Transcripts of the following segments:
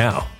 now.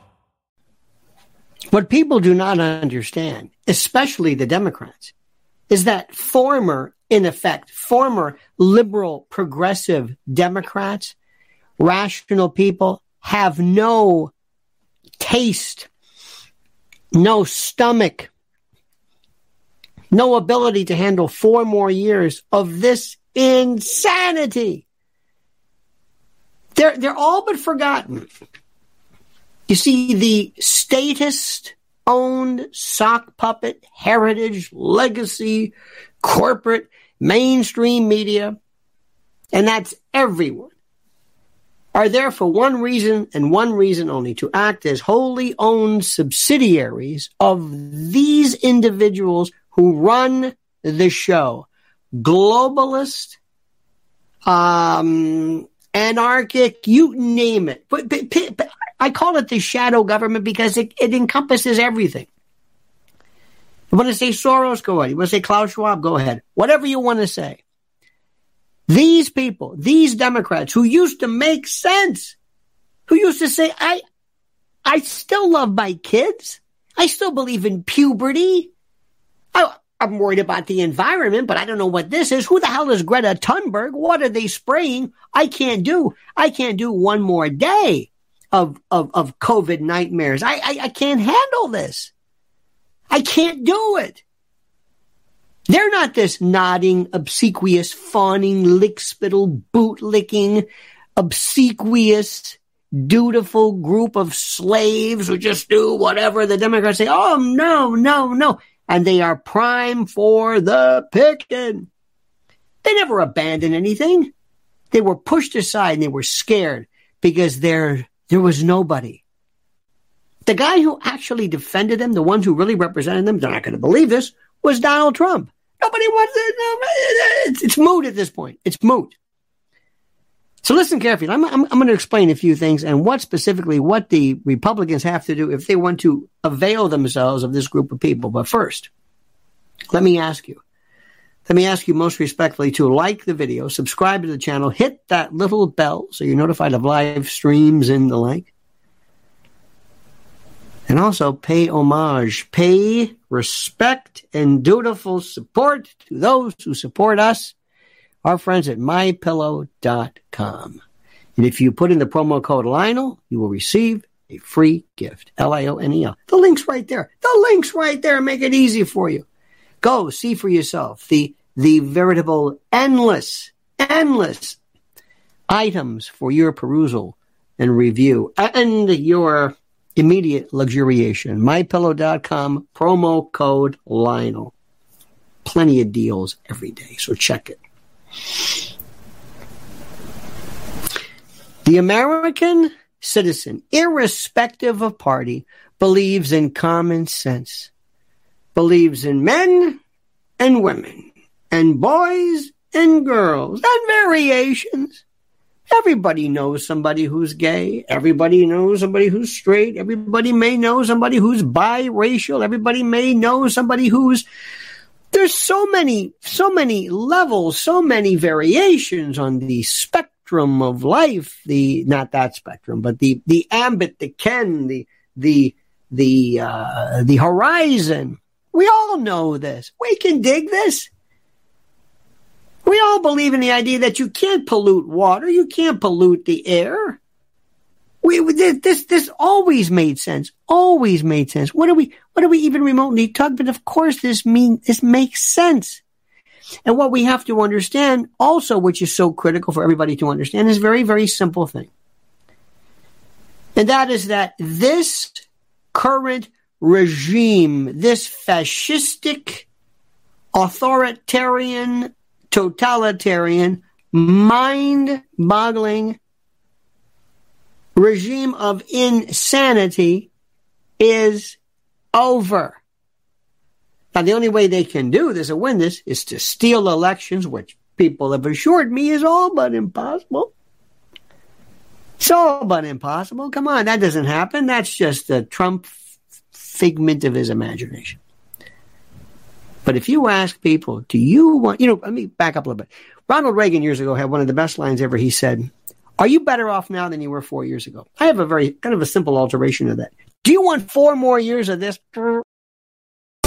What people do not understand, especially the Democrats, is that former, in effect, former liberal progressive Democrats rational people have no taste, no stomach, no ability to handle four more years of this insanity. They're, they're all but forgotten. You see, the statist owned sock puppet, heritage, legacy, corporate, mainstream media, and that's everyone are there for one reason and one reason only to act as wholly owned subsidiaries of these individuals who run the show. Globalist, um, anarchic, you name it. But, but, but I call it the shadow government because it, it encompasses everything. You want to say Soros? Go ahead. You want to say Klaus Schwab? Go ahead. Whatever you want to say. These people, these Democrats who used to make sense, who used to say, I, I still love my kids. I still believe in puberty. I, I'm worried about the environment, but I don't know what this is. Who the hell is Greta Thunberg? What are they spraying? I can't do. I can't do one more day of of, of COVID nightmares. I, I I can't handle this. I can't do it. They're not this nodding, obsequious, fawning, lick spittle, boot licking, obsequious, dutiful group of slaves who just do whatever the Democrats say. Oh, no, no, no and they are prime for the picking. They never abandoned anything. They were pushed aside and they were scared because there, there was nobody. The guy who actually defended them, the ones who really represented them, they're not going to believe this, was Donald Trump. Nobody wants it. It's, it's moot at this point. It's moot. So listen carefully. I'm, I'm, I'm going to explain a few things and what specifically what the Republicans have to do if they want to avail themselves of this group of people. But first, let me ask you. Let me ask you most respectfully to like the video, subscribe to the channel, hit that little bell so you're notified of live streams and the like. And also pay homage, pay respect and dutiful support to those who support us our friends at mypillow.com. And if you put in the promo code Lionel, you will receive a free gift. L I O N E L. The link's right there. The link's right there. Make it easy for you. Go see for yourself the the veritable endless, endless items for your perusal and review and your immediate luxuriation. MyPillow.com, promo code Lionel. Plenty of deals every day, so check it. The American citizen, irrespective of party, believes in common sense, believes in men and women, and boys and girls, and variations. Everybody knows somebody who's gay. Everybody knows somebody who's straight. Everybody may know somebody who's biracial. Everybody may know somebody who's there's so many, so many levels, so many variations on the spectrum of life. The not that spectrum, but the the ambit, the ken, the the the uh, the horizon. We all know this. We can dig this. We all believe in the idea that you can't pollute water, you can't pollute the air. We this this always made sense. Always made sense. What do we what do we even remotely talk? But of course, this mean this makes sense. And what we have to understand, also, which is so critical for everybody to understand, is very very simple thing, and that is that this current regime, this fascistic, authoritarian, totalitarian, mind-boggling regime of insanity is over. Now, the only way they can do this and win this is to steal elections, which people have assured me is all but impossible. It's all but impossible. Come on, that doesn't happen. That's just a Trump figment of his imagination. But if you ask people, do you want, you know, let me back up a little bit. Ronald Reagan years ago had one of the best lines ever. He said, are you better off now than you were four years ago? I have a very kind of a simple alteration of that. Do you want four more years of this?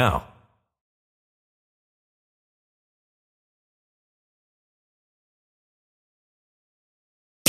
now.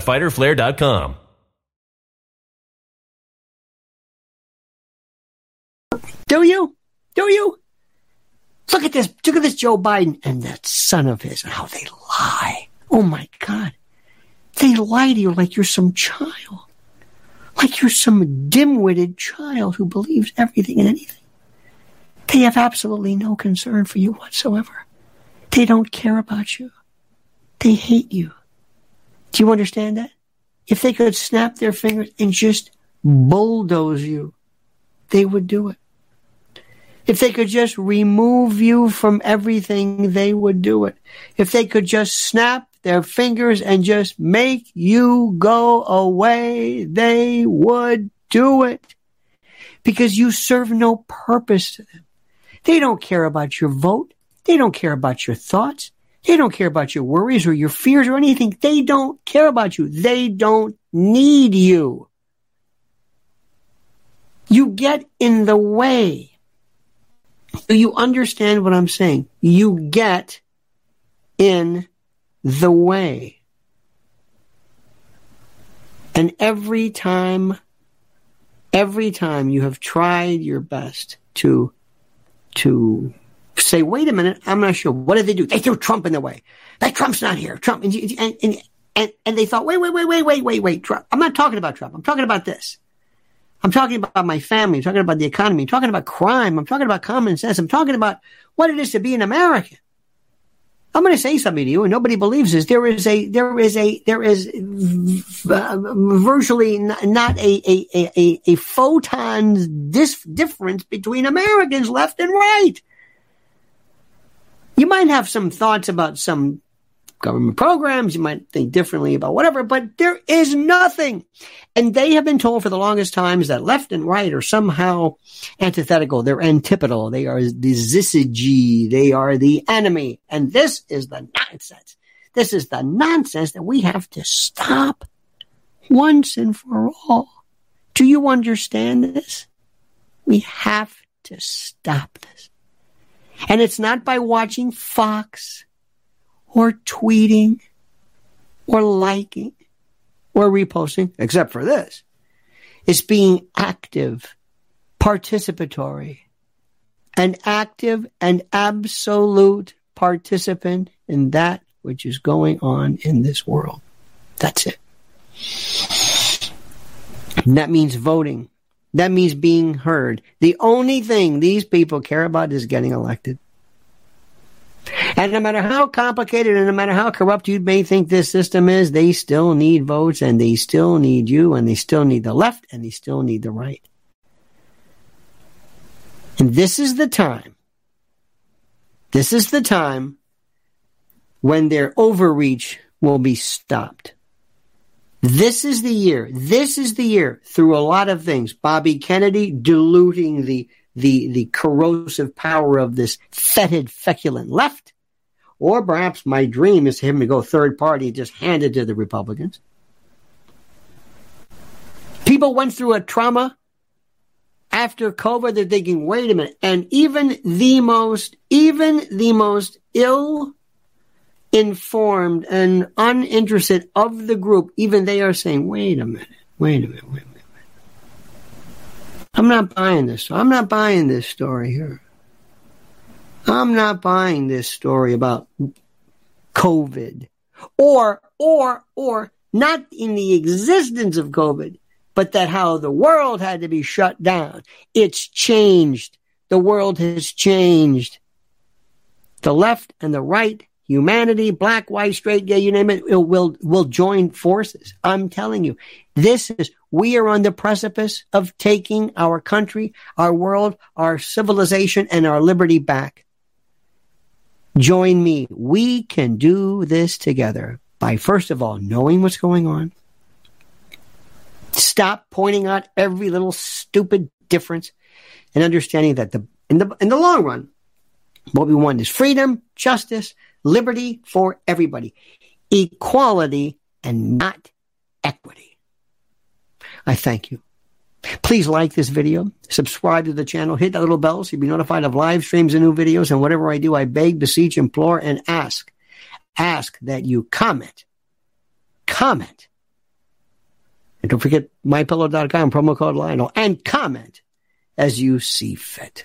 www.fighterflare.com. Do you? Do you? Look at this. Look at this Joe Biden and that son of his and how they lie. Oh my God. They lie to you like you're some child. Like you're some dim-witted child who believes everything and anything. They have absolutely no concern for you whatsoever. They don't care about you. They hate you. Do you understand that? If they could snap their fingers and just bulldoze you, they would do it. If they could just remove you from everything, they would do it. If they could just snap their fingers and just make you go away, they would do it. Because you serve no purpose to them. They don't care about your vote. They don't care about your thoughts. They don't care about your worries or your fears or anything. They don't care about you. They don't need you. You get in the way. Do you understand what I'm saying? You get in the way. And every time, every time you have tried your best to, to say, wait a minute, I'm not sure. What did they do? They threw Trump in the way. That Trump's not here. Trump. And, and, and, and, they thought, wait, wait, wait, wait, wait, wait, wait, Trump. I'm not talking about Trump. I'm talking about this. I'm talking about my family. I'm talking about the economy. I'm talking about crime. I'm talking about common sense. I'm talking about what it is to be an American. I'm going to say something to you, and nobody believes this. There is a, there is a, there is virtually not a, a, a, a photon's dis- difference between Americans left and right. You might have some thoughts about some government programs. You might think differently about whatever, but there is nothing. And they have been told for the longest times that left and right are somehow antithetical. They're antipodal. They are the syzygy. They are the enemy. And this is the nonsense. This is the nonsense that we have to stop once and for all. Do you understand this? We have to stop this. And it's not by watching Fox or tweeting or liking or reposting, except for this. It's being active, participatory, an active and absolute participant in that which is going on in this world. That's it. And that means voting. That means being heard. The only thing these people care about is getting elected. And no matter how complicated and no matter how corrupt you may think this system is, they still need votes and they still need you and they still need the left and they still need the right. And this is the time. This is the time when their overreach will be stopped. This is the year. This is the year through a lot of things. Bobby Kennedy diluting the, the, the corrosive power of this fetid, feculent left. Or perhaps my dream is him to go third party and just hand it to the Republicans. People went through a trauma after COVID. They're thinking, wait a minute. And even the most, even the most ill informed and uninterested of the group, even they are saying, wait a minute, wait a minute, wait a minute. I'm not buying this. I'm not buying this story here. I'm not buying this story about COVID or, or, or not in the existence of COVID, but that how the world had to be shut down. It's changed. The world has changed. The left and the right humanity, black, white, straight, gay, you name it, it will, will join forces. I'm telling you, this is, we are on the precipice of taking our country, our world, our civilization, and our liberty back. Join me. We can do this together by first of all knowing what's going on. Stop pointing out every little stupid difference and understanding that the in the in the long run, what we want is freedom, justice, liberty for everybody, equality and not equity. I thank you. Please like this video, subscribe to the channel, hit that little bell so you'll be notified of live streams and new videos. And whatever I do, I beg, beseech, implore, and ask. Ask that you comment. Comment. And don't forget mypillow.com, promo code Lionel, and comment as you see fit.